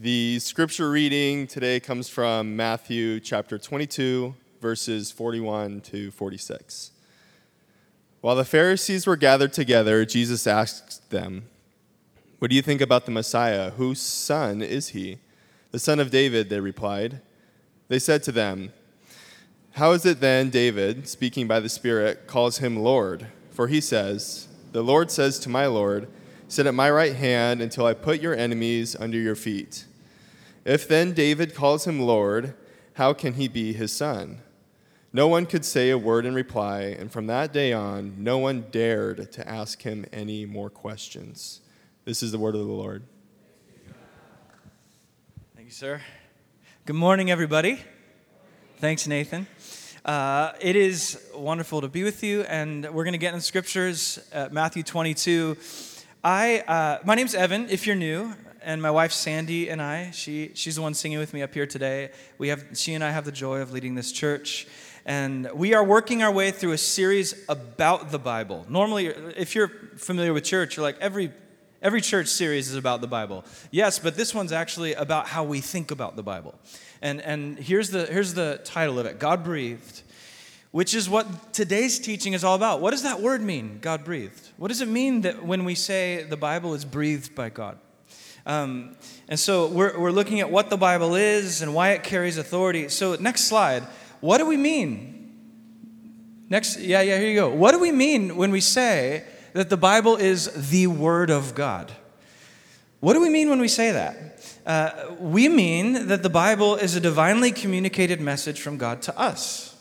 The scripture reading today comes from Matthew chapter 22, verses 41 to 46. While the Pharisees were gathered together, Jesus asked them, What do you think about the Messiah? Whose son is he? The son of David, they replied. They said to them, How is it then David, speaking by the Spirit, calls him Lord? For he says, The Lord says to my Lord, Sit at my right hand until I put your enemies under your feet. If then David calls him Lord, how can he be his son? No one could say a word in reply, and from that day on, no one dared to ask him any more questions. This is the word of the Lord. Thank you, sir. Good morning, everybody. Thanks, Nathan. Uh, it is wonderful to be with you, and we're going to get in scriptures, Matthew 22. I, uh, my name's Evan, if you're new, and my wife Sandy and I, she, she's the one singing with me up here today. We have, she and I have the joy of leading this church. And we are working our way through a series about the Bible. Normally, if you're familiar with church, you're like, every, every church series is about the Bible. Yes, but this one's actually about how we think about the Bible. And, and here's, the, here's the title of it God breathed which is what today's teaching is all about. What does that word mean, God breathed? What does it mean that when we say the Bible is breathed by God? Um, and so we're, we're looking at what the Bible is and why it carries authority. So, next slide. What do we mean? Next, yeah, yeah, here you go. What do we mean when we say that the Bible is the Word of God? What do we mean when we say that? Uh, we mean that the Bible is a divinely communicated message from God to us.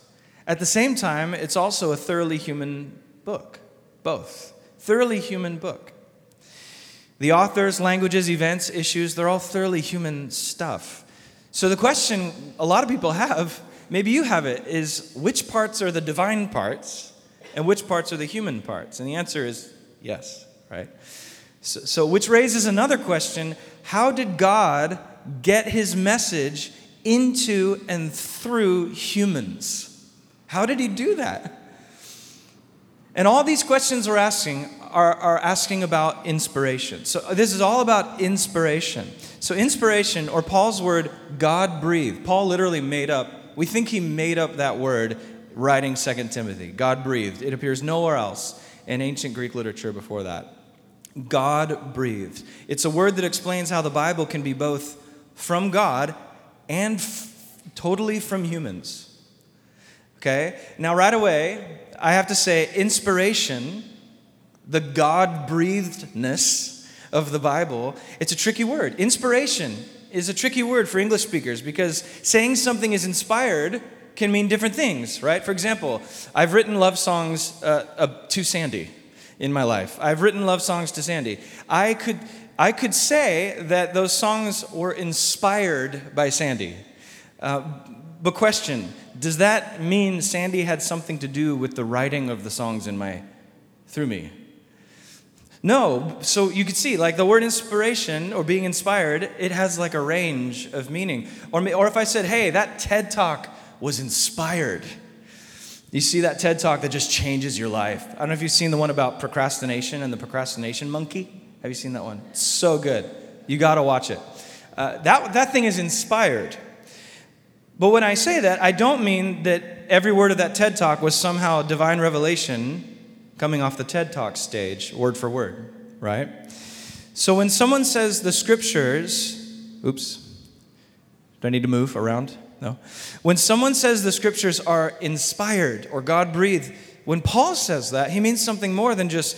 At the same time, it's also a thoroughly human book, both. Thoroughly human book. The authors, languages, events, issues, they're all thoroughly human stuff. So the question a lot of people have, maybe you have it, is which parts are the divine parts and which parts are the human parts? And the answer is yes, right? So, so which raises another question how did God get his message into and through humans? How did he do that? And all these questions we're asking are, are asking about inspiration. So uh, this is all about inspiration. So inspiration, or Paul's word, God breathed. Paul literally made up, we think he made up that word writing Second Timothy. God breathed. It appears nowhere else in ancient Greek literature before that. God breathed. It's a word that explains how the Bible can be both from God and f- totally from humans. Okay? Now, right away, I have to say inspiration, the God breathedness of the Bible, it's a tricky word. Inspiration is a tricky word for English speakers because saying something is inspired can mean different things, right? For example, I've written love songs uh, uh, to Sandy in my life. I've written love songs to Sandy. I could, I could say that those songs were inspired by Sandy. Uh, but question does that mean Sandy had something to do with the writing of the songs in my through me? No. So you could see, like the word inspiration or being inspired, it has like a range of meaning. Or, or if I said, hey, that TED talk was inspired. You see that TED talk that just changes your life. I don't know if you've seen the one about procrastination and the procrastination monkey. Have you seen that one? so good. You got to watch it. Uh, that, that thing is inspired. But when I say that, I don't mean that every word of that TED talk was somehow a divine revelation coming off the TED talk stage, word for word, right? So when someone says the scriptures, oops, do I need to move around? No. When someone says the scriptures are inspired or God breathed, when Paul says that, he means something more than just,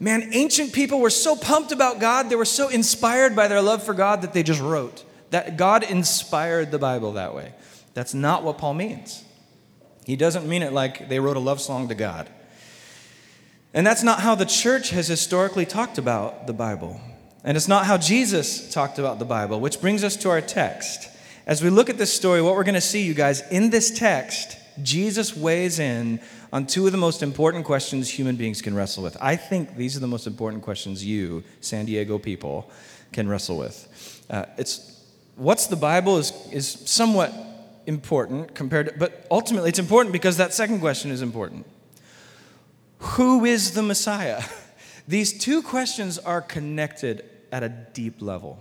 man, ancient people were so pumped about God, they were so inspired by their love for God that they just wrote. That God inspired the Bible that way. That's not what Paul means. He doesn't mean it like they wrote a love song to God. And that's not how the church has historically talked about the Bible. And it's not how Jesus talked about the Bible, which brings us to our text. As we look at this story, what we're going to see, you guys, in this text, Jesus weighs in on two of the most important questions human beings can wrestle with. I think these are the most important questions you, San Diego people, can wrestle with. Uh, it's what's the Bible is, is somewhat important compared to, but ultimately it's important because that second question is important. Who is the Messiah? These two questions are connected at a deep level.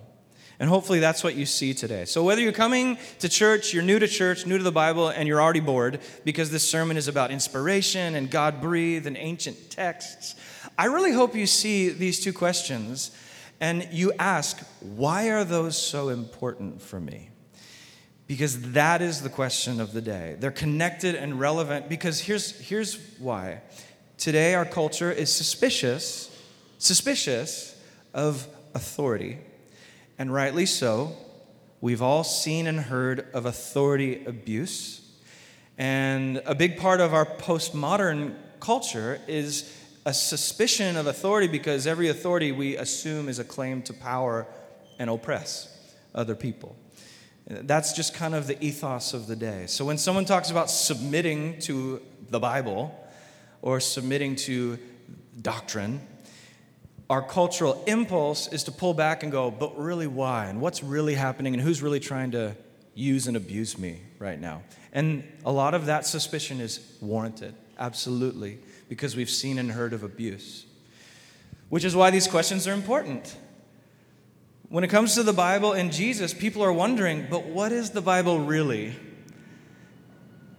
And hopefully that's what you see today. So, whether you're coming to church, you're new to church, new to the Bible, and you're already bored because this sermon is about inspiration and God breathed and ancient texts, I really hope you see these two questions and you ask, why are those so important for me? Because that is the question of the day. They're connected and relevant because here's, here's why. Today, our culture is suspicious, suspicious of authority and rightly so. We've all seen and heard of authority abuse. And a big part of our postmodern culture is a suspicion of authority because every authority we assume is a claim to power and oppress other people. That's just kind of the ethos of the day. So when someone talks about submitting to the Bible or submitting to doctrine, our cultural impulse is to pull back and go, but really why? And what's really happening? And who's really trying to use and abuse me right now? And a lot of that suspicion is warranted, absolutely, because we've seen and heard of abuse. Which is why these questions are important. When it comes to the Bible and Jesus, people are wondering, but what is the Bible really?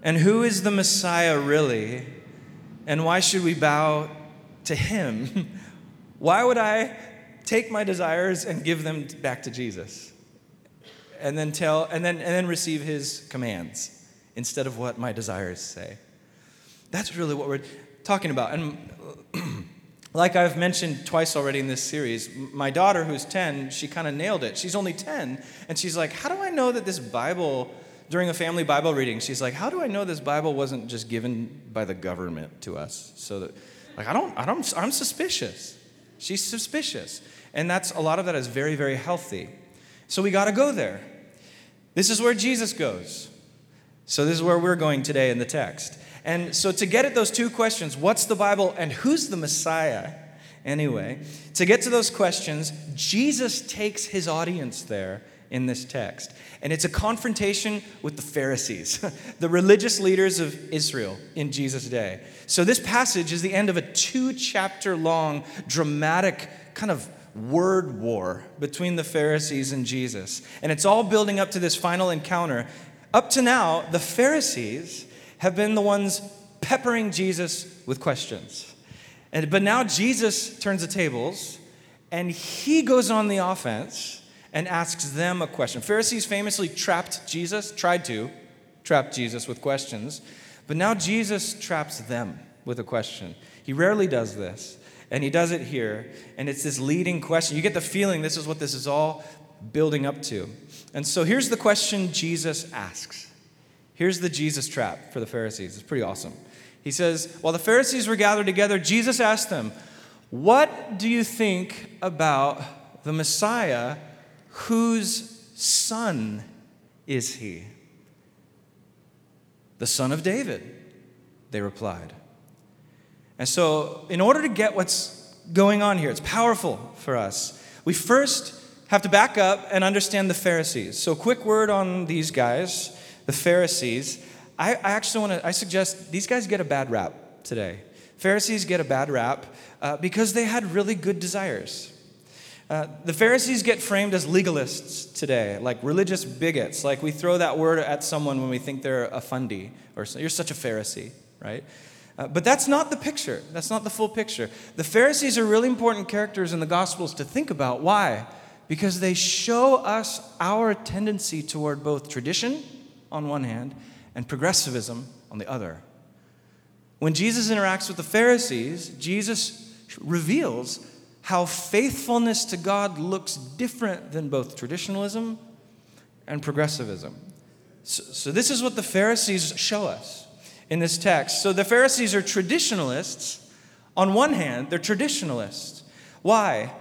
And who is the Messiah really? And why should we bow to him? Why would I take my desires and give them back to Jesus? And then tell and then and then receive his commands instead of what my desires say. That's really what we're talking about. And like I've mentioned twice already in this series, my daughter who's 10, she kind of nailed it. She's only 10 and she's like, "How do I know that this Bible during a family Bible reading, she's like, "How do I know this Bible wasn't just given by the government to us?" So that like I don't I don't I'm suspicious. She's suspicious. And that's a lot of that is very, very healthy. So we got to go there. This is where Jesus goes. So this is where we're going today in the text. And so to get at those two questions, what's the Bible and who's the Messiah? Anyway, to get to those questions, Jesus takes his audience there in this text. And it's a confrontation with the Pharisees, the religious leaders of Israel in Jesus' day. So, this passage is the end of a two chapter long, dramatic kind of word war between the Pharisees and Jesus. And it's all building up to this final encounter. Up to now, the Pharisees have been the ones peppering Jesus with questions. And, but now Jesus turns the tables and he goes on the offense and asks them a question. Pharisees famously trapped Jesus, tried to trap Jesus with questions, but now Jesus traps them with a question. He rarely does this, and he does it here, and it's this leading question. You get the feeling this is what this is all building up to. And so here's the question Jesus asks. Here's the Jesus trap for the Pharisees. It's pretty awesome. He says, While the Pharisees were gathered together, Jesus asked them, What do you think about the Messiah Whose son is he? The son of David, they replied. And so, in order to get what's going on here, it's powerful for us. We first have to back up and understand the Pharisees. So, quick word on these guys, the Pharisees. I, I actually want to, I suggest these guys get a bad rap today. Pharisees get a bad rap uh, because they had really good desires. Uh, the Pharisees get framed as legalists today, like religious bigots. Like we throw that word at someone when we think they're a fundy or you're such a Pharisee, right? Uh, but that's not the picture. That's not the full picture. The Pharisees are really important characters in the Gospels to think about. Why? Because they show us our tendency toward both tradition on one hand and progressivism on the other. When Jesus interacts with the Pharisees, Jesus reveals how faithfulness to God looks different than both traditionalism and progressivism. So, so, this is what the Pharisees show us in this text. So, the Pharisees are traditionalists. On one hand, they're traditionalists. Why?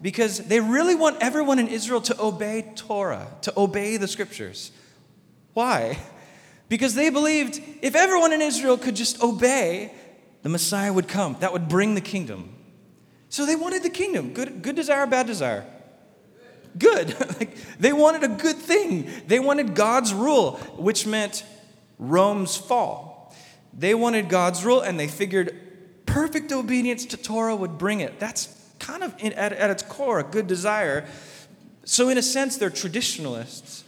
Because they really want everyone in Israel to obey Torah, to obey the scriptures. Why? Because they believed if everyone in Israel could just obey, the Messiah would come. That would bring the kingdom. So they wanted the kingdom. Good, good desire, bad desire. Good. like, they wanted a good thing. They wanted God's rule, which meant Rome's fall. They wanted God's rule, and they figured perfect obedience to Torah would bring it. That's kind of at, at its core a good desire. So, in a sense, they're traditionalists,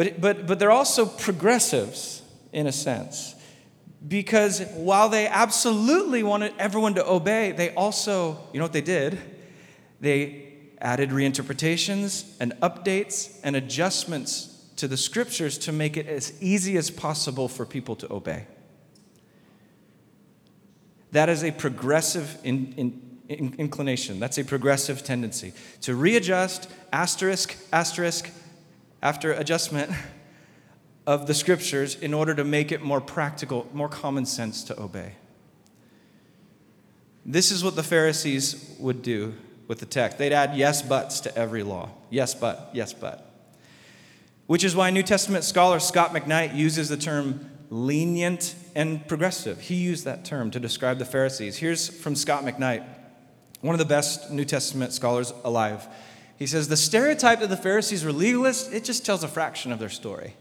but, but, but they're also progressives, in a sense. Because while they absolutely wanted everyone to obey, they also, you know what they did? They added reinterpretations and updates and adjustments to the scriptures to make it as easy as possible for people to obey. That is a progressive in, in, in, inclination. That's a progressive tendency. To readjust, asterisk, asterisk, after adjustment of the scriptures in order to make it more practical, more common sense to obey. This is what the Pharisees would do with the text. They'd add yes buts to every law. Yes but, yes but. Which is why New Testament scholar Scot McKnight uses the term lenient and progressive. He used that term to describe the Pharisees. Here's from Scot McKnight, one of the best New Testament scholars alive. He says, The stereotype that the Pharisees were legalists, it just tells a fraction of their story.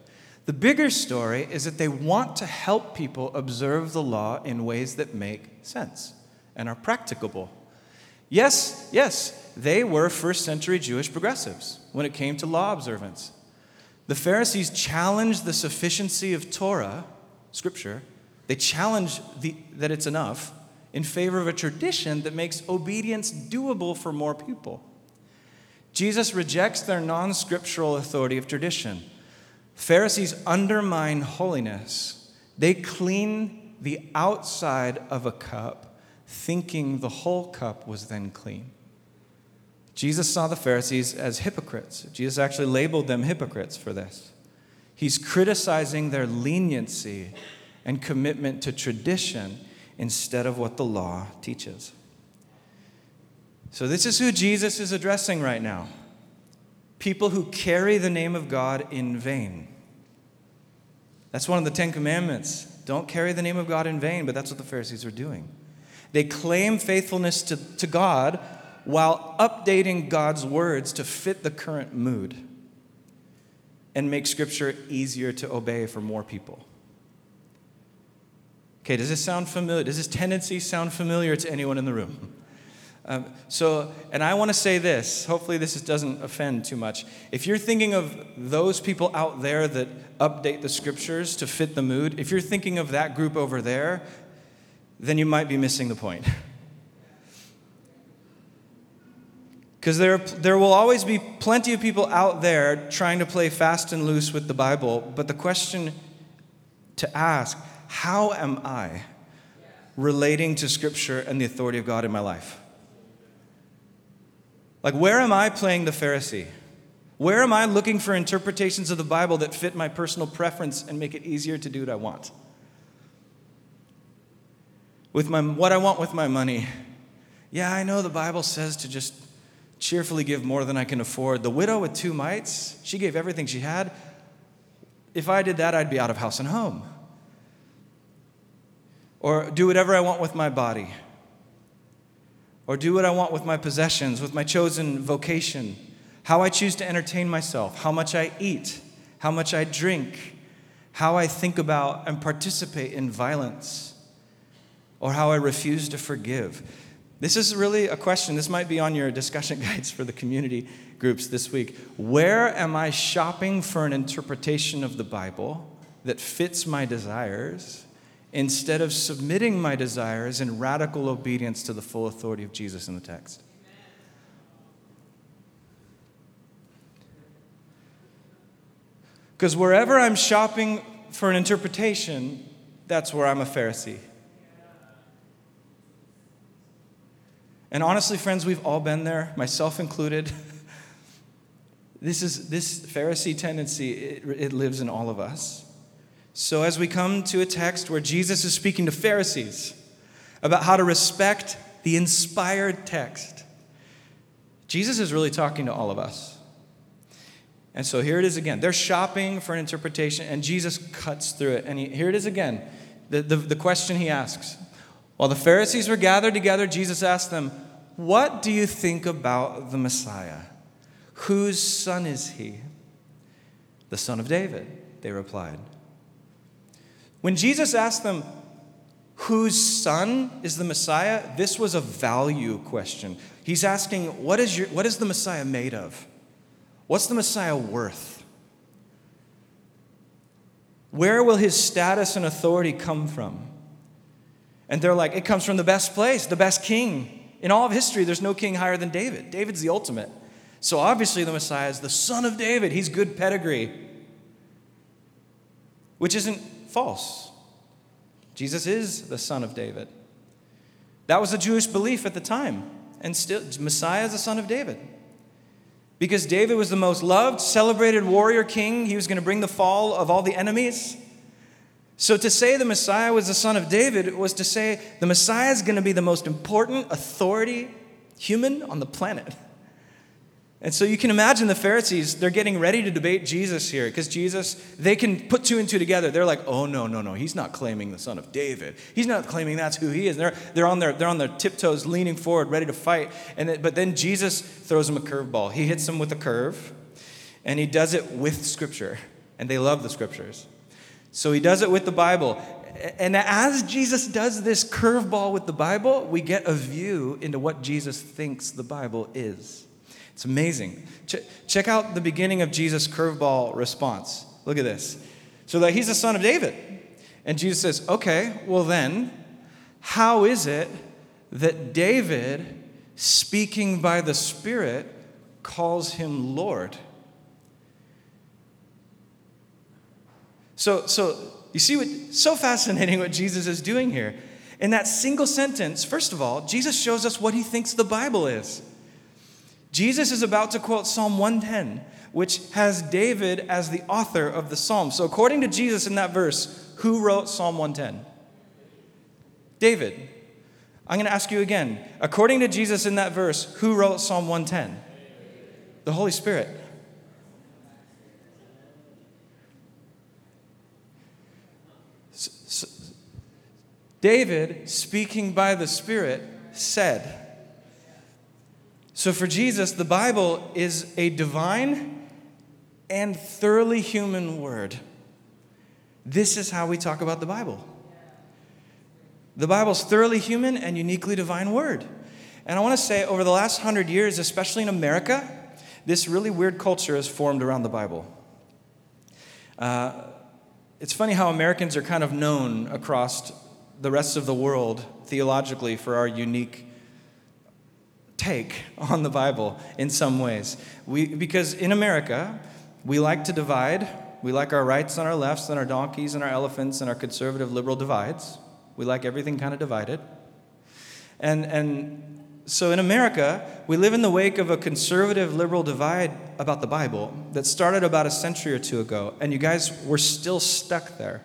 The bigger story is that they want to help people observe the law in ways that make sense and are practicable. Yes, yes, they were first century Jewish progressives when it came to law observance. The Pharisees challenged the sufficiency of Torah, scripture, they challenge the, that it's enough in favor of a tradition that makes obedience doable for more people. Jesus rejects their non scriptural authority of tradition. Pharisees undermine holiness. They clean the outside of a cup thinking the whole cup was then clean. Jesus saw the Pharisees as hypocrites. Jesus actually labeled them hypocrites for this. He's criticizing their leniency and commitment to tradition instead of what the law teaches. So, this is who Jesus is addressing right now people who carry the name of God in vain. That's one of the Ten Commandments. Don't carry the name of God in vain, but that's what the Pharisees are doing. They claim faithfulness to, to God while updating God's words to fit the current mood and make Scripture easier to obey for more people. Okay, does this sound familiar? Does this tendency sound familiar to anyone in the room? Um, so, and I want to say this. Hopefully, this doesn't offend too much. If you're thinking of those people out there that update the scriptures to fit the mood, if you're thinking of that group over there, then you might be missing the point. Because there, there will always be plenty of people out there trying to play fast and loose with the Bible, but the question to ask how am I relating to Scripture and the authority of God in my life? Like, where am I playing the Pharisee? Where am I looking for interpretations of the Bible that fit my personal preference and make it easier to do what I want? with my, what I want with my money. Yeah, I know the Bible says to just cheerfully give more than I can afford. The widow with two mites, she gave everything she had. If I did that, I'd be out of house and home. Or do whatever I want with my body. Or do what I want with my possessions, with my chosen vocation, how I choose to entertain myself, how much I eat, how much I drink, how I think about and participate in violence or how I refuse to forgive? This is really a question. This might be on your discussion guides for the community groups this week. Where am I shopping for an interpretation of the Bible that fits my desires instead of submitting my desires in radical obedience to the full authority of Jesus in the text? Because wherever I'm shopping for an interpretation, that's where I'm a Pharisee. And honestly, friends, we've all been there, myself included. this is this Pharisee tendency, it, it lives in all of us. So as we come to a text where Jesus is speaking to Pharisees about how to respect the inspired text, Jesus is really talking to all of us. And so here it is again. They're shopping for an interpretation, and Jesus cuts through it. And he, here it is again the, the, the question he asks while the Pharisees were gathered together, Jesus asked them, What do you think about the Messiah? Whose son is he? The son of David, they replied. When Jesus asked them, Whose son is the Messiah? This was a value question. He's asking, What is, your, what is the Messiah made of? What's the Messiah worth? Where will his status and authority come from? And they're like, it comes from the best place, the best king. In all of history, there's no king higher than David. David's the ultimate. So obviously, the Messiah is the son of David. He's good pedigree, which isn't false. Jesus is the son of David. That was a Jewish belief at the time. And still, Messiah is the son of David. Because David was the most loved, celebrated warrior king. He was going to bring the fall of all the enemies. So to say the Messiah was the son of David was to say the Messiah is going to be the most important authority human on the planet. And so you can imagine the Pharisees, they're getting ready to debate Jesus here because Jesus, they can put two and two together. They're like, oh, no, no, no, he's not claiming the son of David. He's not claiming that's who he is. They're, they're, on, their, they're on their tiptoes, leaning forward, ready to fight. And then, but then Jesus throws them a curveball. He hits them with a curve, and he does it with Scripture. And they love the Scriptures. So he does it with the Bible. And as Jesus does this curveball with the Bible, we get a view into what Jesus thinks the Bible is. It's amazing. Ch- check out the beginning of Jesus' curveball response. Look at this. So that he's the son of David. And Jesus says, okay, well then, how is it that David, speaking by the Spirit, calls him Lord? So, so you see what so fascinating what Jesus is doing here. In that single sentence, first of all, Jesus shows us what he thinks the Bible is. Jesus is about to quote Psalm 110, which has David as the author of the psalm. So, according to Jesus in that verse, who wrote Psalm 110? David. I'm going to ask you again. According to Jesus in that verse, who wrote Psalm 110? The Holy Spirit. David, speaking by the Spirit, said, so for Jesus, the Bible is a divine and thoroughly human word. This is how we talk about the Bible. The Bible's thoroughly human and uniquely divine word. And I want to say, over the last hundred years, especially in America, this really weird culture has formed around the Bible. Uh, it's funny how Americans are kind of known across the rest of the world theologically for our unique take on the Bible in some ways. We, because in America, we like to divide. We like our rights and our lefts and our donkeys and our elephants and our conservative liberal divides. We like everything kind of divided. And, and so in America, we live in the wake of a conservative liberal divide about the Bible that started about a century or two ago. And you guys, we're still stuck there,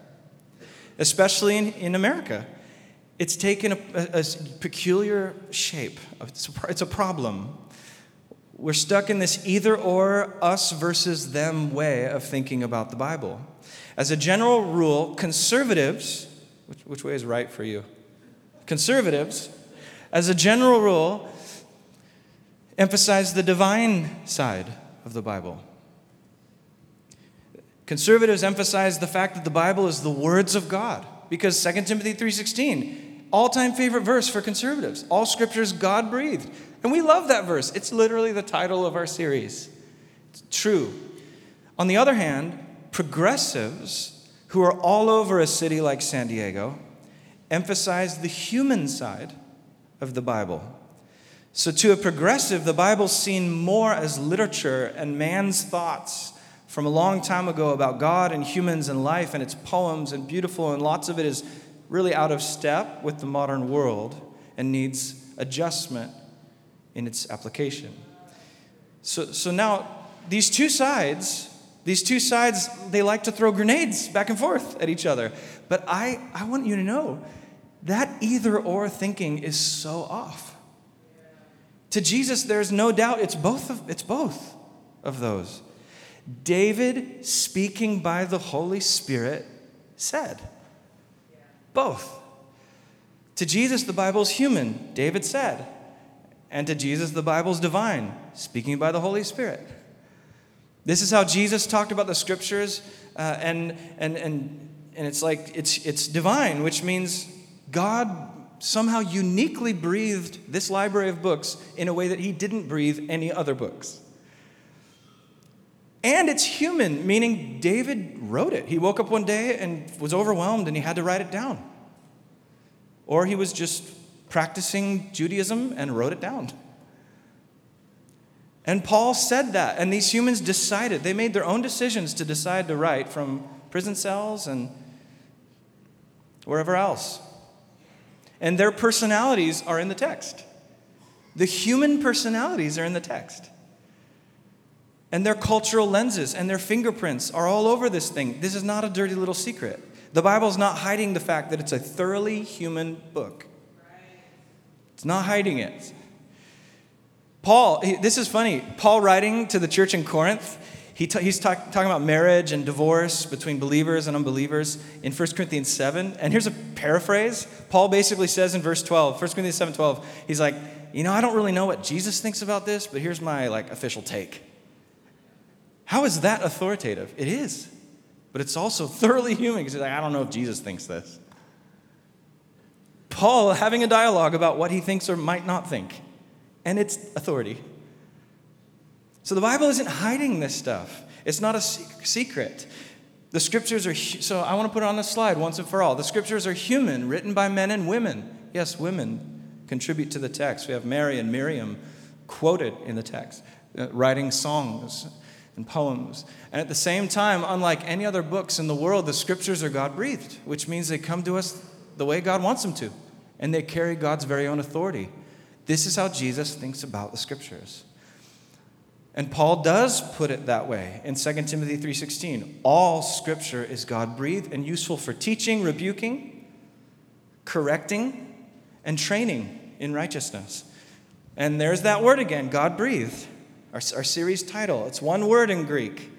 especially in, in America it's taken a, a, a peculiar shape. It's a, it's a problem. We're stuck in this either or, us versus them way of thinking about the Bible. As a general rule, conservatives, which, which way is right for you? Conservatives, as a general rule, emphasize the divine side of the Bible. Conservatives emphasize the fact that the Bible is the words of God because 2 Timothy 3:16 all-time favorite verse for conservatives. All scriptures God breathed. And we love that verse. It's literally the title of our series. It's true. On the other hand, progressives who are all over a city like San Diego emphasize the human side of the Bible. So, to a progressive, the Bible's seen more as literature and man's thoughts from a long time ago about God and humans and life, and it's poems and beautiful, and lots of it is really out of step with the modern world and needs adjustment in its application. So, so now, these two sides, these two sides, they like to throw grenades back and forth at each other. But I, I want you to know that either or thinking is so off. To Jesus, there's no doubt it's both of, it's both of those. David, speaking by the Holy Spirit, said, both. To Jesus, the Bible's human, David said. And to Jesus, the Bible's divine, speaking by the Holy Spirit. This is how Jesus talked about the scriptures, uh, and, and, and, and it's like it's, it's divine, which means God somehow uniquely breathed this library of books in a way that he didn't breathe any other books. And it's human, meaning David wrote it. He woke up one day and was overwhelmed and he had to write it down. Or he was just practicing Judaism and wrote it down. And Paul said that, and these humans decided, they made their own decisions to decide to write from prison cells and wherever else. And their personalities are in the text. The human personalities are in the text. And their cultural lenses and their fingerprints are all over this thing. This is not a dirty little secret. The Bible's not hiding the fact that it's a thoroughly human book. It's not hiding it. Paul, this is funny. Paul writing to the church in Corinth, he t- he's talk- talking about marriage and divorce between believers and unbelievers in 1 Corinthians 7. And here's a paraphrase. Paul basically says in verse 12, 1 Corinthians 7 12, he's like, you know, I don't really know what Jesus thinks about this, but here's my like official take. How is that authoritative? It is. But it's also thoroughly human because like, I don't know if Jesus thinks this. Paul having a dialogue about what he thinks or might not think, and it's authority. So the Bible isn't hiding this stuff, it's not a secret. The scriptures are, so I want to put it on the slide once and for all. The scriptures are human, written by men and women. Yes, women contribute to the text. We have Mary and Miriam quoted in the text, uh, writing songs and poems. And at the same time, unlike any other books in the world, the scriptures are God breathed, which means they come to us the way God wants them to, and they carry God's very own authority. This is how Jesus thinks about the scriptures. And Paul does put it that way in 2 Timothy 3:16. All scripture is God-breathed and useful for teaching, rebuking, correcting, and training in righteousness. And there's that word again, God-breathed. Our, our series title. It's one word in Greek.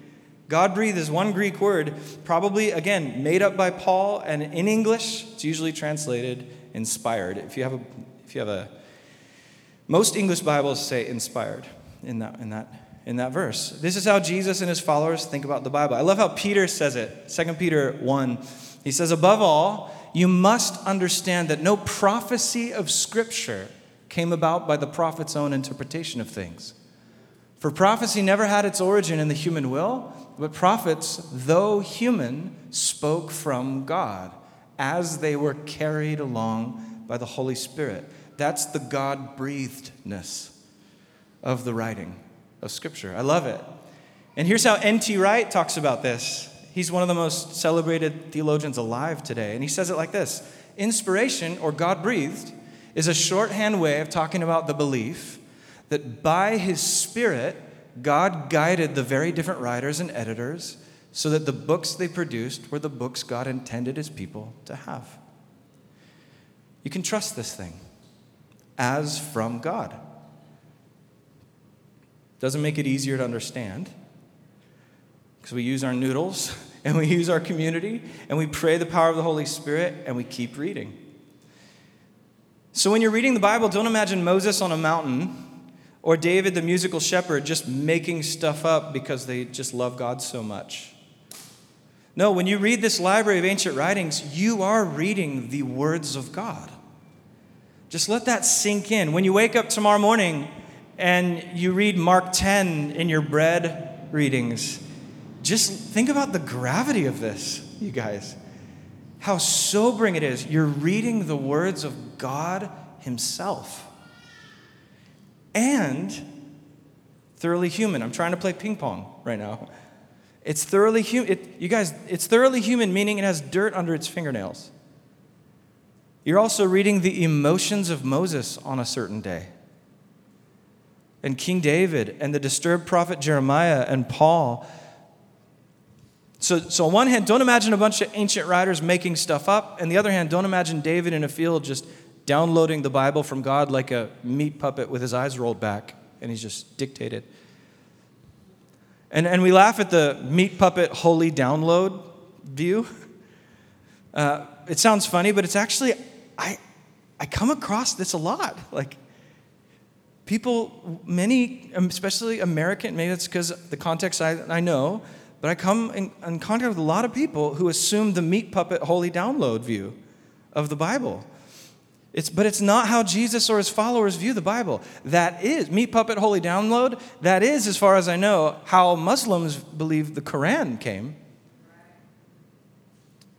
God-breathed is one Greek word, probably again made up by Paul, and in English, it's usually translated inspired. If you have a if you have a most English Bibles say inspired in that in that in that verse. This is how Jesus and his followers think about the Bible. I love how Peter says it. 2 Peter 1. He says, Above all, you must understand that no prophecy of Scripture came about by the prophet's own interpretation of things. For prophecy never had its origin in the human will, but prophets, though human, spoke from God as they were carried along by the Holy Spirit. That's the God breathedness of the writing of Scripture. I love it. And here's how N.T. Wright talks about this. He's one of the most celebrated theologians alive today. And he says it like this Inspiration, or God breathed, is a shorthand way of talking about the belief that by his Spirit, God guided the very different writers and editors so that the books they produced were the books God intended his people to have. You can trust this thing as from God. Doesn't make it easier to understand because we use our noodles and we use our community and we pray the power of the Holy Spirit and we keep reading. So when you're reading the Bible, don't imagine Moses on a mountain or David the musical shepherd just making stuff up because they just love God so much. No, when you read this library of ancient writings, you are reading the words of God. Just let that sink in. When you wake up tomorrow morning, and you read Mark 10 in your bread readings, just think about the gravity of this, you guys. How sobering it is. You're reading the words of God Himself. And thoroughly human. I'm trying to play ping pong right now. It's thoroughly human. It, you guys, it's thoroughly human, meaning it has dirt under its fingernails. You're also reading the emotions of Moses on a certain day and King David and the disturbed prophet Jeremiah and Paul. So, so on one hand, don't imagine a bunch of ancient writers making stuff up. And the other hand, don't imagine David in a field just downloading the Bible from God like a meat puppet with his eyes rolled back and he's just dictated. And, and we laugh at the meat puppet holy download view. Uh, it sounds funny, but it's actually, I, I come across this a lot. Like, people, many, especially American, maybe it's because the context I, I know, but I come in, in, contact with a lot of people who assume the meat puppet holy download view of the Bible. It's, but it's not how Jesus or his followers view the Bible. That is, Meat Puppet Holy Download, that is, as far as I know, how Muslims believe the Quran came.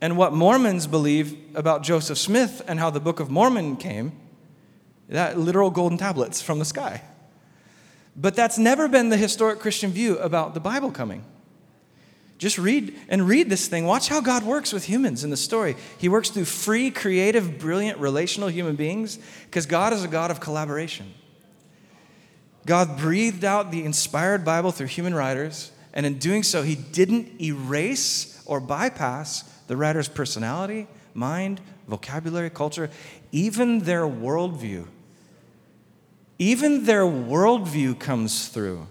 And what Mormons believe about Joseph Smith and how the Book of Mormon came, that literal golden tablets from the sky. But that's never been the historic Christian view about the Bible coming. Just read and read this thing. Watch how God works with humans in the story. He works through free, creative, brilliant, relational human beings because God is a God of collaboration. God breathed out the inspired Bible through human writers, and in doing so, He didn't erase or bypass the writer's personality, mind, vocabulary, culture, even their worldview. Even their worldview comes through.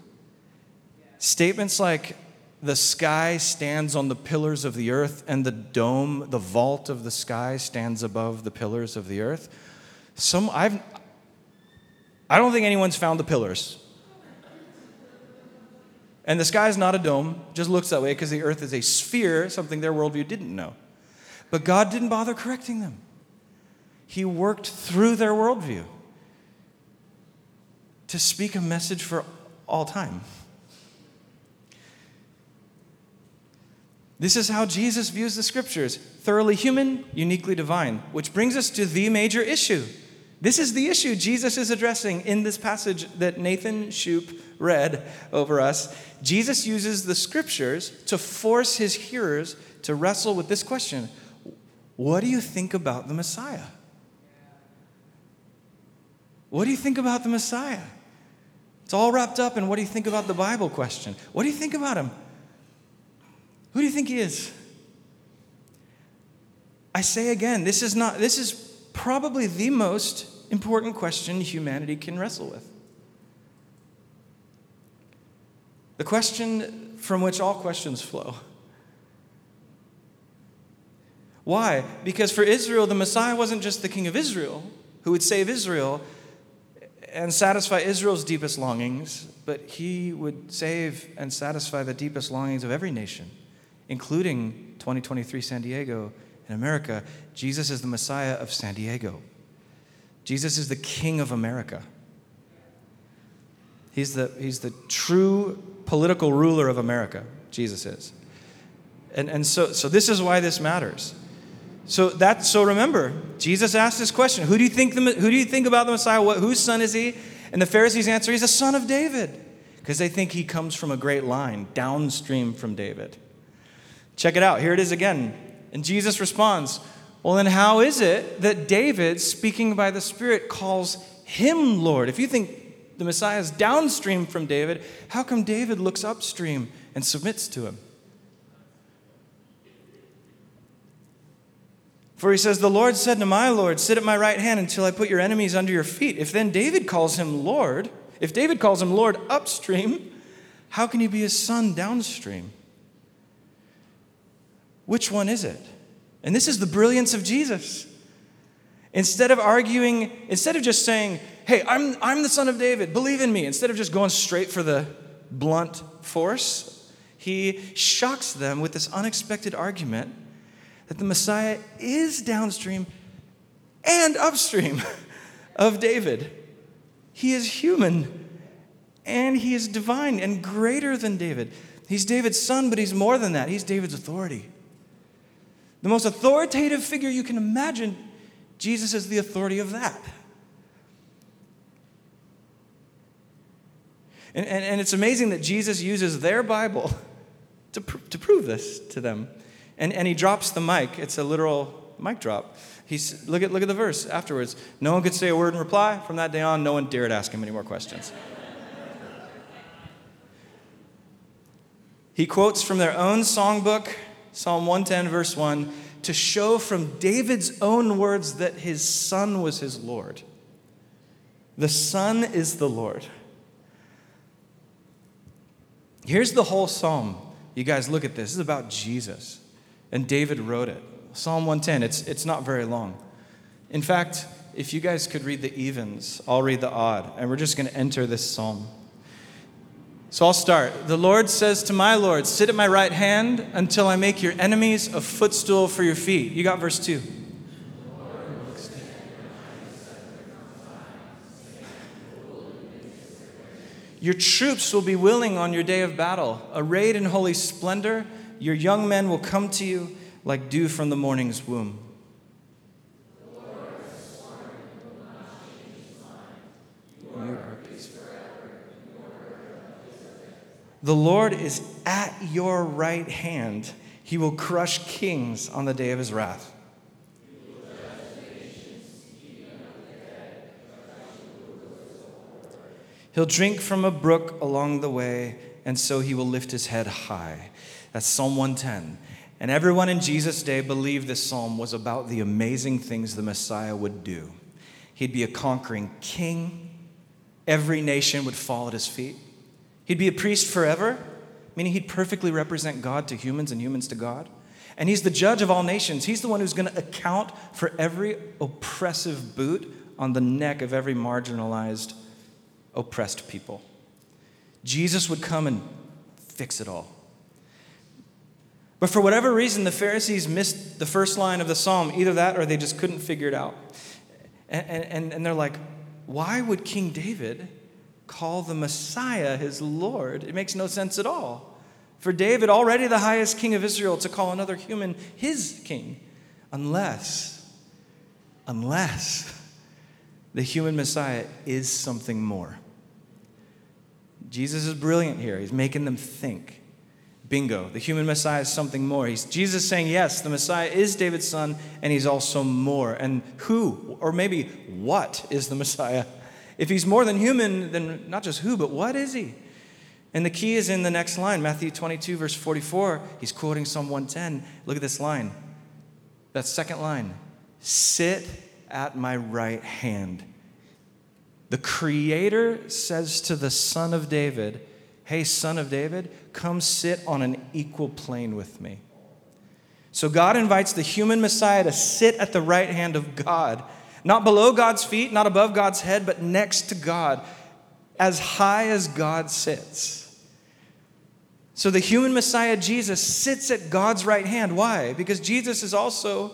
Statements like, the sky stands on the pillars of the earth, and the dome, the vault of the sky, stands above the pillars of the earth. Some, I've, I don't think anyone's found the pillars. And the sky is not a dome, just looks that way because the earth is a sphere, something their worldview didn't know. But God didn't bother correcting them, He worked through their worldview to speak a message for all time. This is how Jesus views the scriptures thoroughly human, uniquely divine, which brings us to the major issue. This is the issue Jesus is addressing in this passage that Nathan Shoup read over us. Jesus uses the scriptures to force his hearers to wrestle with this question What do you think about the Messiah? What do you think about the Messiah? It's all wrapped up in what do you think about the Bible question. What do you think about him? Who do you think he is? I say again, this is not this is probably the most important question humanity can wrestle with. The question from which all questions flow. Why? Because for Israel, the Messiah wasn't just the king of Israel who would save Israel and satisfy Israel's deepest longings, but he would save and satisfy the deepest longings of every nation including 2023 San Diego in America, Jesus is the Messiah of San Diego. Jesus is the King of America. He's the, he's the true political ruler of America, Jesus is. And, and so, so this is why this matters. So that so remember, Jesus asked this question: Who do you think the, who do you think about the Messiah? What, whose son is he? And the Pharisees answer, He's a son of David, because they think he comes from a great line downstream from David. Check it out. Here it is again. And Jesus responds, Well, then, how is it that David, speaking by the Spirit, calls him Lord? If you think the Messiah is downstream from David, how come David looks upstream and submits to him? For he says, The Lord said to my Lord, Sit at my right hand until I put your enemies under your feet. If then David calls him Lord, if David calls him Lord upstream, how can he be his son downstream? Which one is it? And this is the brilliance of Jesus. Instead of arguing, instead of just saying, hey, I'm, I'm the son of David, believe in me, instead of just going straight for the blunt force, he shocks them with this unexpected argument that the Messiah is downstream and upstream of David. He is human and he is divine and greater than David. He's David's son, but he's more than that. He's David's authority. The most authoritative figure you can imagine, Jesus is the authority of that. And, and, and it's amazing that Jesus uses their Bible to, pr- to prove this to them. And, and he drops the mic. It's a literal mic drop. He's, look, at, look at the verse afterwards. No one could say a word in reply. From that day on, no one dared ask him any more questions. he quotes from their own songbook Psalm 110, verse 1, to show from David's own words that his son was his Lord. The Son is the Lord. Here's the whole psalm. You guys look at this. This is about Jesus. And David wrote it. Psalm 110. It's, it's not very long. In fact, if you guys could read the evens, I'll read the odd. And we're just going to enter this psalm. So I'll start. The Lord says to my Lord, Sit at my right hand until I make your enemies a footstool for your feet. You got verse 2. Your troops will be willing on your day of battle. Arrayed in holy splendor, your young men will come to you like dew from the morning's womb. The Lord is at your right hand. He will crush kings on the day of his wrath. He'll drink from a brook along the way, and so he will lift his head high. That's Psalm 110. And everyone in Jesus' day believed this psalm was about the amazing things the Messiah would do. He'd be a conquering king, every nation would fall at his feet. He'd be a priest forever, meaning he'd perfectly represent God to humans and humans to God. And he's the judge of all nations. He's the one who's going to account for every oppressive boot on the neck of every marginalized oppressed people. Jesus would come and fix it all. But for whatever reason, the Pharisees missed the first line of the psalm. Either that or they just couldn't figure it out. And, and, and they're like, why would King David call the Messiah his Lord? It makes no sense at all. For David, already the highest king of Israel, to call another human his king, unless, unless the human Messiah is something more. Jesus is brilliant here. He's making them think. Bingo. The human Messiah is something more. He's Jesus saying, yes, the Messiah is David's son, and he's also more. And who, or maybe what, is the Messiah? If he's more than human, then not just who, but what is he? And the key is in the next line, Matthew 22, verse 44. He's quoting Psalm 110. Look at this line. That second line Sit at my right hand the Creator says to the Son of David, Hey, Son of David, come sit on an equal plane with me. So God invites the human Messiah to sit at the right hand of God, not below God's feet, not above God's head, but next to God, as high as God sits. So the human Messiah, Jesus, sits at God's right hand. Why? Because Jesus is also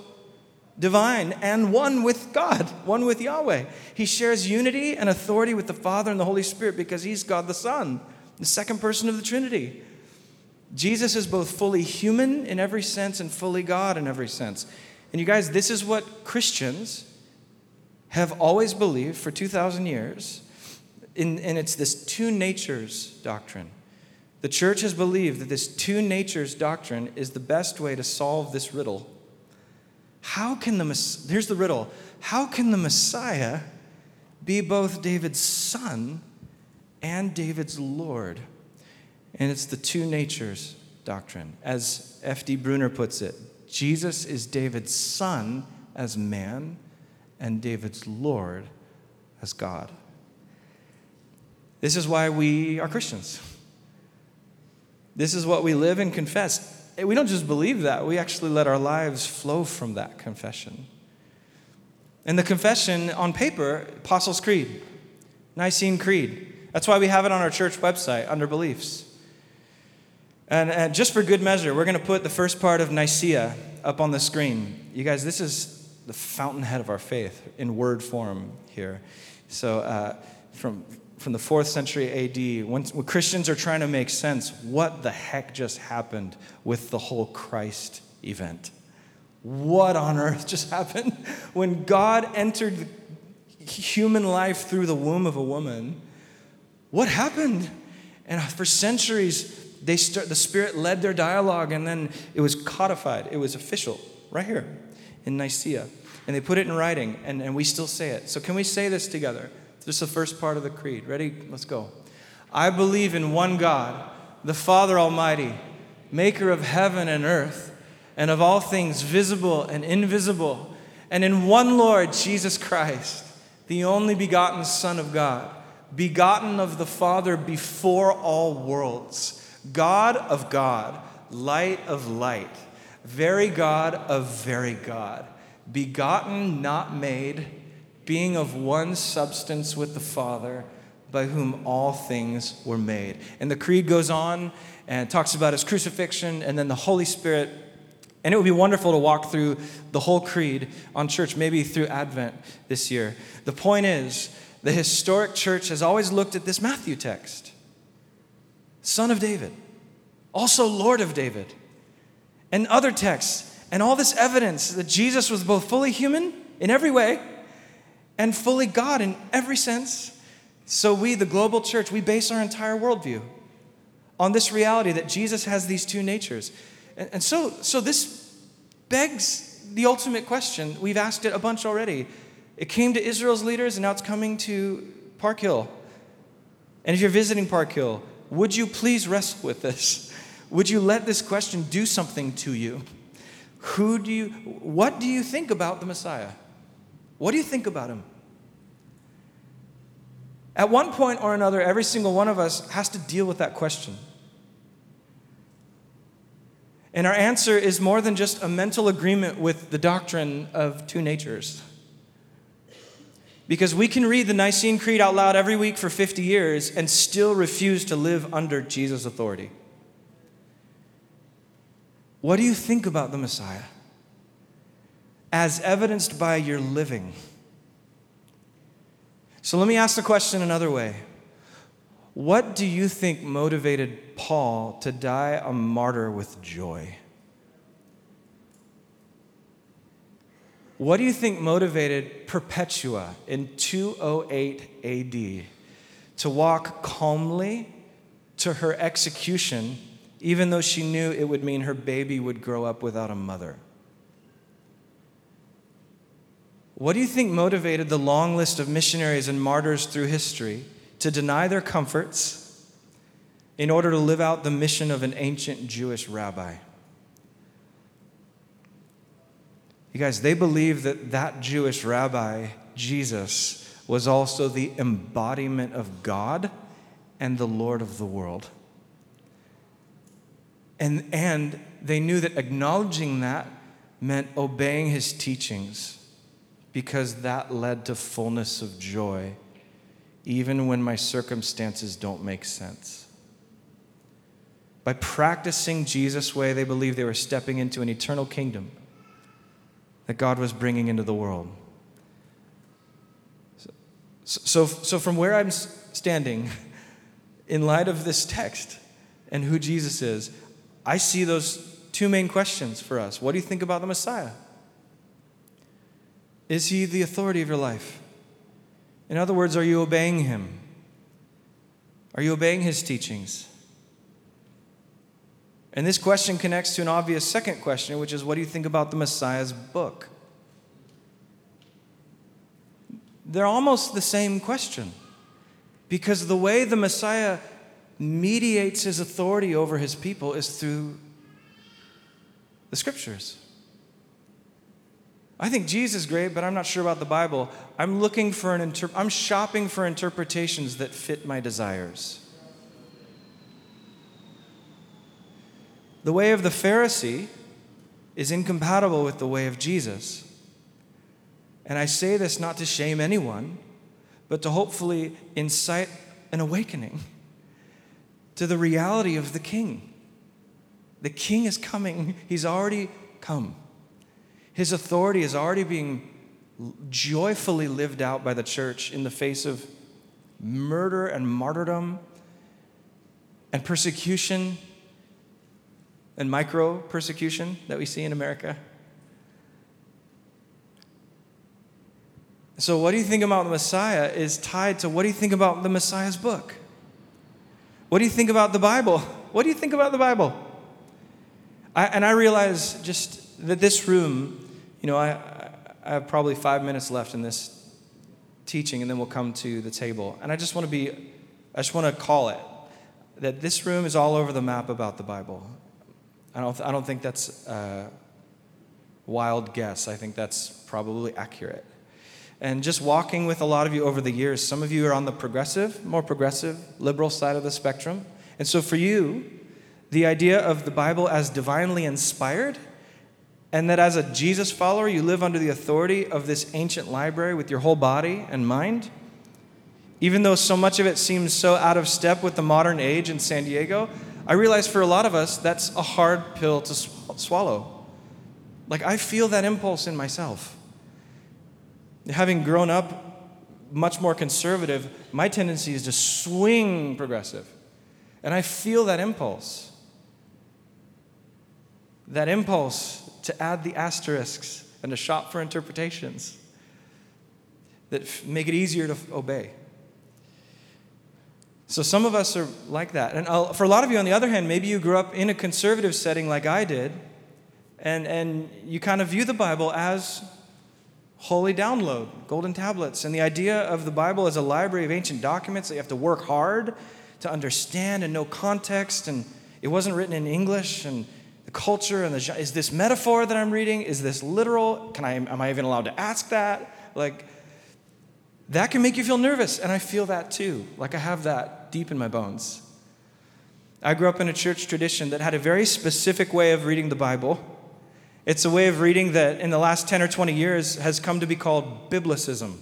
divine and one with God, one with Yahweh. He shares unity and authority with the Father and the Holy Spirit because he's God the Son, the second person of the Trinity. Jesus is both fully human in every sense and fully God in every sense. And you guys, this is what Christians have always believed for 2,000 years, in, and it's this two natures doctrine. The church has believed that this two natures doctrine is the best way to solve this riddle how can the, here's the riddle, how can the Messiah be both David's son and David's Lord? And it's the two natures doctrine. As F.D. Bruner puts it, Jesus is David's son as man and David's Lord as God. This is why we are Christians. This is what we live and confess we don't just believe that, we actually let our lives flow from that confession. And the confession on paper, Apostles' Creed, Nicene Creed. That's why we have it on our church website under beliefs. And, and just for good measure, we're going to put the first part of Nicaea up on the screen. You guys, this is the fountainhead of our faith in word form here. So, uh, from from the fourth century AD, when, when, Christians are trying to make sense, what the heck just happened with the whole Christ event? What on earth just happened? When God entered human life through the womb of a woman, what happened? And for centuries, they start, the Spirit led their dialogue, and then it was codified. It was official, right here in Nicaea. And they put it in writing, and, and we still say it. So, can we say this together? This is the first part of the creed. Ready? Let's go. I believe in one God, the Father Almighty, maker of heaven and earth, and of all things visible and invisible, and in one Lord Jesus Christ, the only begotten Son of God, begotten of the Father before all worlds, God of God, light of light, very God of very God, begotten, not made being of one substance with the Father, by whom all things were made. And the creed goes on and talks about his crucifixion and then the Holy Spirit. And it would be wonderful to walk through the whole creed on church, maybe through Advent this year. The point is, the historic church has always looked at this Matthew text. son of David, also Lord of David, and other texts, and all this evidence that Jesus was both fully human in every way and fully God in every sense. So, we, the global church, we base our entire worldview on this reality that Jesus has these two natures. And, and so, so, this begs the ultimate question. We've asked it a bunch already. It came to Israel's leaders, and now it's coming to Park Hill. And if you're visiting Park Hill, would you please wrestle with this? Would you let this question do something to you? Who do you, what do you think about the Messiah? What do you think about him? At one point or another, every single one of us has to deal with that question. And our answer is more than just a mental agreement with the doctrine of two natures. Because we can read the Nicene Creed out loud every week for 50 years and still refuse to live under Jesus' authority. What do you think about the Messiah? As evidenced by your living. So let me ask the question another way. What do you think motivated Paul to die a martyr with joy? What do you think motivated Perpetua in 208 AD to walk calmly to her execution, even though she knew it would mean her baby would grow up without a mother? What do you think motivated the long list of missionaries and martyrs through history to deny their comforts in order to live out the mission of an ancient Jewish rabbi? You guys, they believed that that Jewish rabbi, Jesus, was also the embodiment of God and the Lord of the world. And, and they knew that acknowledging that meant obeying his teachings because that led to fullness of joy, even when my circumstances don't make sense. By practicing Jesus' way, they believed they were stepping into an eternal kingdom that God was bringing into the world. So, so, so from where I'm standing, in light of this text and who Jesus is, I see those two main questions for us. What do you think about the Messiah? Is he the authority of your life? In other words, are you obeying him? Are you obeying his teachings? And this question connects to an obvious second question, which is what do you think about the Messiah's book? They're almost the same question. Because the way the Messiah mediates his authority over his people is through the scriptures. I think Jesus is great, but I'm not sure about the Bible. I'm looking for an inter- I'm shopping for interpretations that fit my desires. The way of the Pharisee is incompatible with the way of Jesus. And I say this not to shame anyone, but to hopefully incite an awakening to the reality of the King. The King is coming, He's already come. His authority is already being joyfully lived out by the church in the face of murder and martyrdom and persecution and micro persecution that we see in America. So, what do you think about the Messiah is tied to what do you think about the Messiah's book? What do you think about the Bible? What do you think about the Bible? I, and I realize just that this room you know, I, I have probably five minutes left in this teaching, and then we'll come to the table. And I just want to be, I just want to call it that this room is all over the map about the Bible. I don't, I don't think that's a wild guess. I think that's probably accurate. And just walking with a lot of you over the years, some of you are on the progressive, more progressive, liberal side of the spectrum. And so for you, the idea of the Bible as divinely inspired and that as a Jesus follower, you live under the authority of this ancient library with your whole body and mind. Even though so much of it seems so out of step with the modern age in San Diego, I realize for a lot of us, that's a hard pill to swallow. Like, I feel that impulse in myself. Having grown up much more conservative, my tendency is to swing progressive. And I feel that impulse. That impulse to add the asterisks and to shop for interpretations that make it easier to obey. So some of us are like that. And uh, for a lot of you, on the other hand, maybe you grew up in a conservative setting like I did, and, and you kind of view the Bible as holy download, golden tablets. And the idea of the Bible as a library of ancient documents that you have to work hard to understand and know context. And it wasn't written in English and the culture and the is this metaphor that I'm reading? Is this literal? Can I am I even allowed to ask that? Like that can make you feel nervous, and I feel that too. Like I have that deep in my bones. I grew up in a church tradition that had a very specific way of reading the Bible. It's a way of reading that in the last 10 or 20 years has come to be called Biblicism.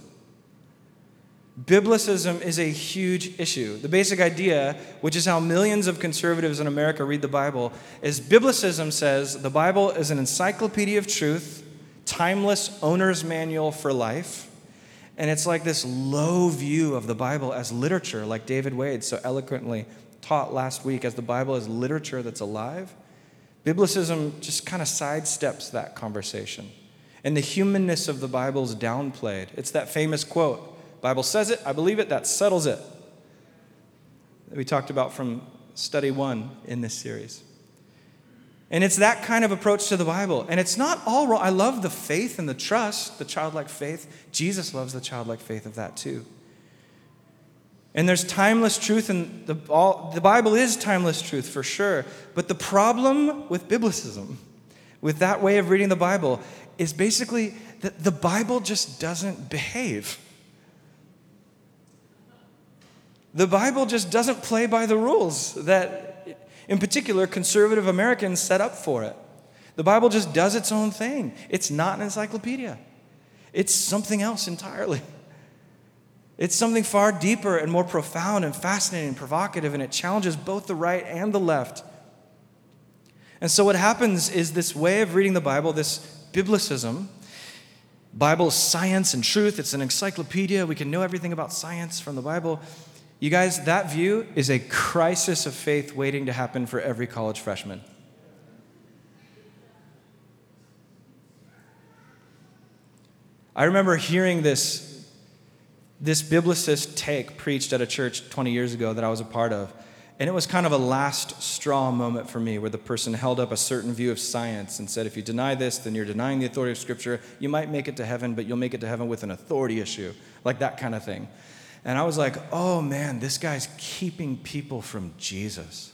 Biblicism is a huge issue. The basic idea, which is how millions of conservatives in America read the Bible, is Biblicism says the Bible is an encyclopedia of truth, timeless owner's manual for life. And it's like this low view of the Bible as literature, like David Wade so eloquently taught last week, as the Bible is literature that's alive. Biblicism just kind of sidesteps that conversation. And the humanness of the Bible is downplayed. It's that famous quote Bible says it, I believe it, that settles it. That we talked about from study one in this series. And it's that kind of approach to the Bible. And it's not all wrong. I love the faith and the trust, the childlike faith. Jesus loves the childlike faith of that too. And there's timeless truth, and the, all, the Bible is timeless truth for sure. But the problem with Biblicism, with that way of reading the Bible, is basically that the Bible just doesn't behave. The Bible just doesn't play by the rules that, in particular, conservative Americans set up for it. The Bible just does its own thing. It's not an encyclopedia, it's something else entirely. It's something far deeper and more profound and fascinating and provocative, and it challenges both the right and the left. And so, what happens is this way of reading the Bible, this Biblicism, Bible science and truth, it's an encyclopedia. We can know everything about science from the Bible. You guys, that view is a crisis of faith waiting to happen for every college freshman. I remember hearing this this biblicist take preached at a church 20 years ago that I was a part of. And it was kind of a last straw moment for me where the person held up a certain view of science and said, if you deny this, then you're denying the authority of Scripture. You might make it to heaven, but you'll make it to heaven with an authority issue, like that kind of thing. And I was like, oh man, this guy's keeping people from Jesus.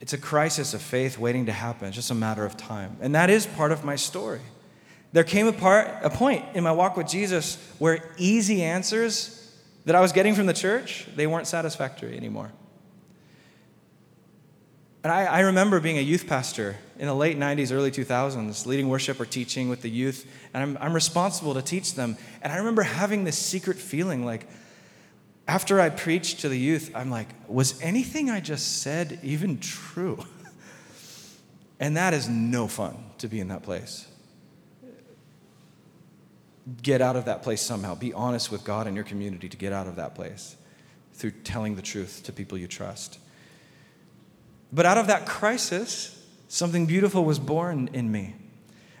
It's a crisis of faith waiting to happen. It's just a matter of time. And that is part of my story. There came a, part, a point in my walk with Jesus where easy answers that I was getting from the church, they weren't satisfactory anymore. And I, I, remember being a youth pastor in the late 90s, early 2000s, leading worship or teaching with the youth, and I'm, I'm responsible to teach them. And I remember having this secret feeling like, after I preached to the youth, I'm like, was anything I just said even true? and that is no fun to be in that place get out of that place somehow. Be honest with God and your community to get out of that place through telling the truth to people you trust. But out of that crisis, something beautiful was born in me.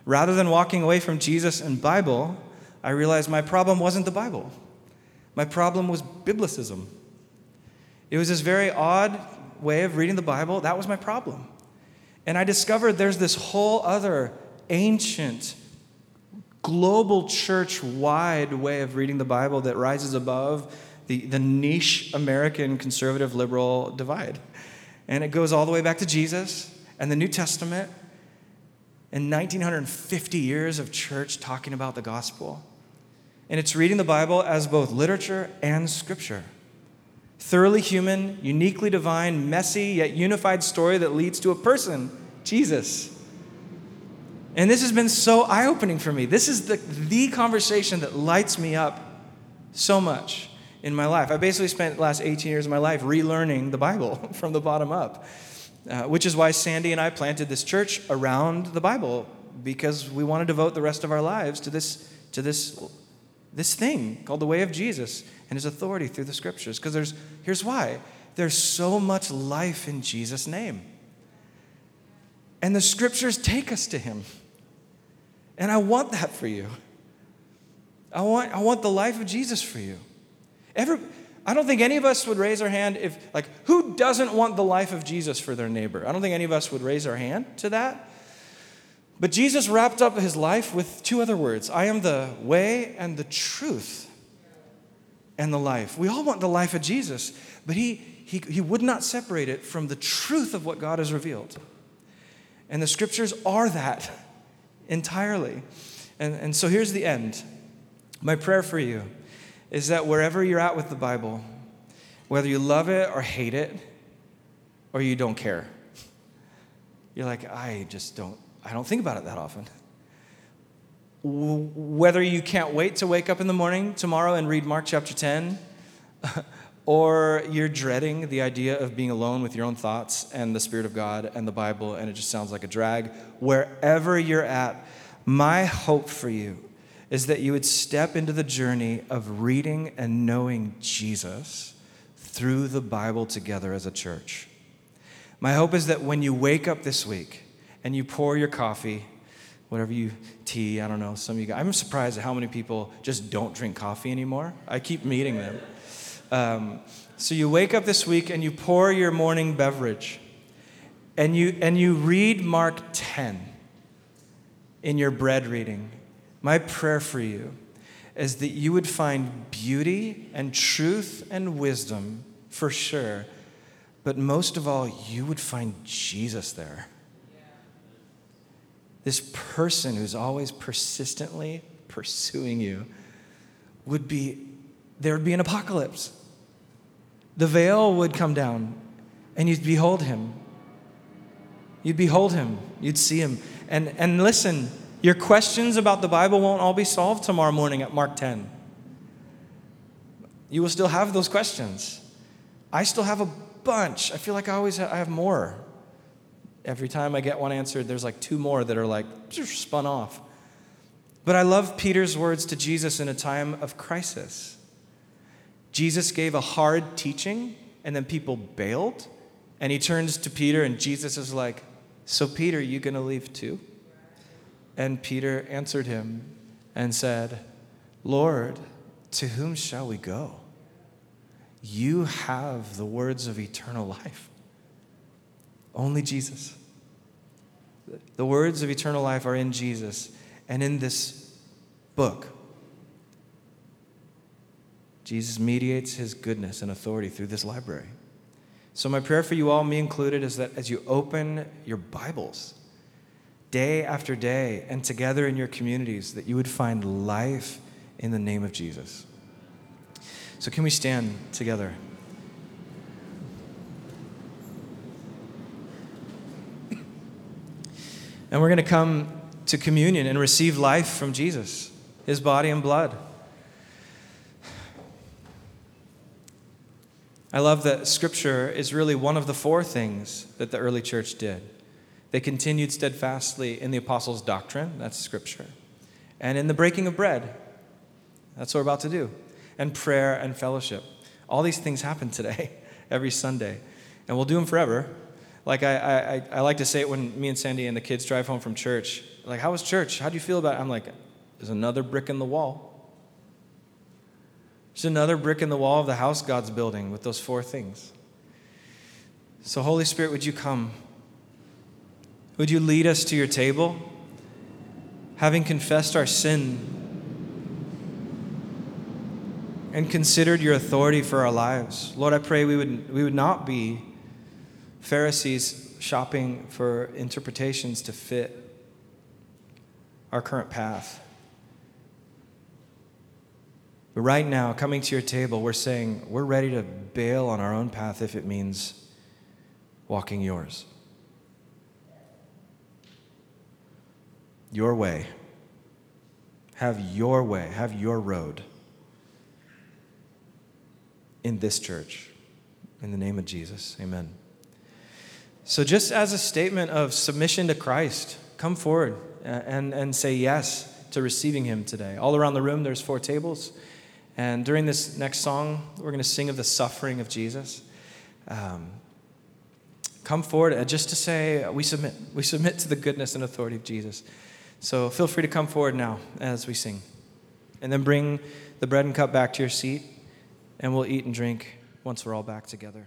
Rather than walking away from Jesus and Bible, I realized my problem wasn't the Bible. My problem was biblicism. It was this very odd way of reading the Bible. That was my problem. And I discovered there's this whole other ancient global church wide way of reading the Bible that rises above the, the niche American conservative liberal divide. And it goes all the way back to Jesus and the New Testament and 1950 years of church talking about the gospel. And it's reading the Bible as both literature and scripture. Thoroughly human, uniquely divine, messy, yet unified story that leads to a person, Jesus. And this has been so eye opening for me. This is the, the conversation that lights me up so much in my life. I basically spent the last 18 years of my life relearning the Bible from the bottom up, uh, which is why Sandy and I planted this church around the Bible because we want to devote the rest of our lives to this, to this, this thing called the way of Jesus and his authority through the scriptures. Because there's, here's why There's so much life in Jesus' name. And the scriptures take us to him. And I want that for you. I want, I want the life of Jesus for you. Every, I don't think any of us would raise our hand if, like, who doesn't want the life of Jesus for their neighbor? I don't think any of us would raise our hand to that. But Jesus wrapped up his life with two other words I am the way and the truth and the life. We all want the life of Jesus, but he, he, he would not separate it from the truth of what God has revealed. And the scriptures are that entirely. And, and so here's the end. My prayer for you is that wherever you're at with the Bible, whether you love it or hate it, or you don't care, you're like, I just don't, I don't think about it that often. Whether you can't wait to wake up in the morning tomorrow and read Mark chapter 10, or you're dreading the idea of being alone with your own thoughts and the Spirit of God and the Bible, and it just sounds like a drag, wherever you're at, my hope for you is that you would step into the journey of reading and knowing Jesus through the Bible together as a church. My hope is that when you wake up this week and you pour your coffee, whatever you tea, I don't know, some of you guys, I'm surprised at how many people just don't drink coffee anymore. I keep meeting them. Um, so you wake up this week and you pour your morning beverage and you, and you read Mark 10 in your bread reading my prayer for you is that you would find beauty and truth and wisdom for sure, but most of all, you would find Jesus there. This person who's always persistently pursuing you would be, there would be an apocalypse. The veil would come down and you'd behold him. You'd behold him, you'd see him. And, and listen, your questions about the Bible won't all be solved tomorrow morning at Mark 10. You will still have those questions. I still have a bunch. I feel like I always have, I have more. Every time I get one answered, there's like two more that are like spun off. But I love Peter's words to Jesus in a time of crisis. Jesus gave a hard teaching, and then people bailed. And he turns to Peter, and Jesus is like, So, Peter, you gonna leave too? And Peter answered him and said, Lord, to whom shall we go? You have the words of eternal life. Only Jesus. The words of eternal life are in Jesus and in this book. Jesus mediates his goodness and authority through this library. So, my prayer for you all, me included, is that as you open your Bibles, day after day and together in your communities that you would find life in the name of Jesus. So, can we stand together? And we're going to come to communion and receive life from Jesus, his body and blood. I love that scripture is really one of the four things that the early church did. They continued steadfastly in the apostles' doctrine, that's scripture, and in the breaking of bread, that's what we're about to do, and prayer and fellowship. All these things happen today, every Sunday, and we'll do them forever. Like I, I, I like to say it when me and Sandy and the kids drive home from church. Like, how was church? How do you feel about it? I'm like, there's another brick in the wall. There's another brick in the wall of the house God's building with those four things. So, Holy Spirit, would you come? Would you lead us to your table? Having confessed our sin and considered your authority for our lives, Lord, I pray we would, we would not be Pharisees shopping for interpretations to fit our current path. But right now, coming to your table, we're saying we're ready to bail on our own path if it means walking yours. your way. Have your way, have your road in this church. In the name of Jesus, amen. So, just as a statement of submission to Christ, come forward and, and say yes to receiving Him today. All around the room, there's four tables. And during this next song, we're going to sing of the suffering of Jesus. um, come forward uh, just to say we submit. We submit to the goodness and authority of Jesus. So feel free to come forward now as we sing. And then bring the bread and cup back to your seat, and we'll eat and drink once we're all back together.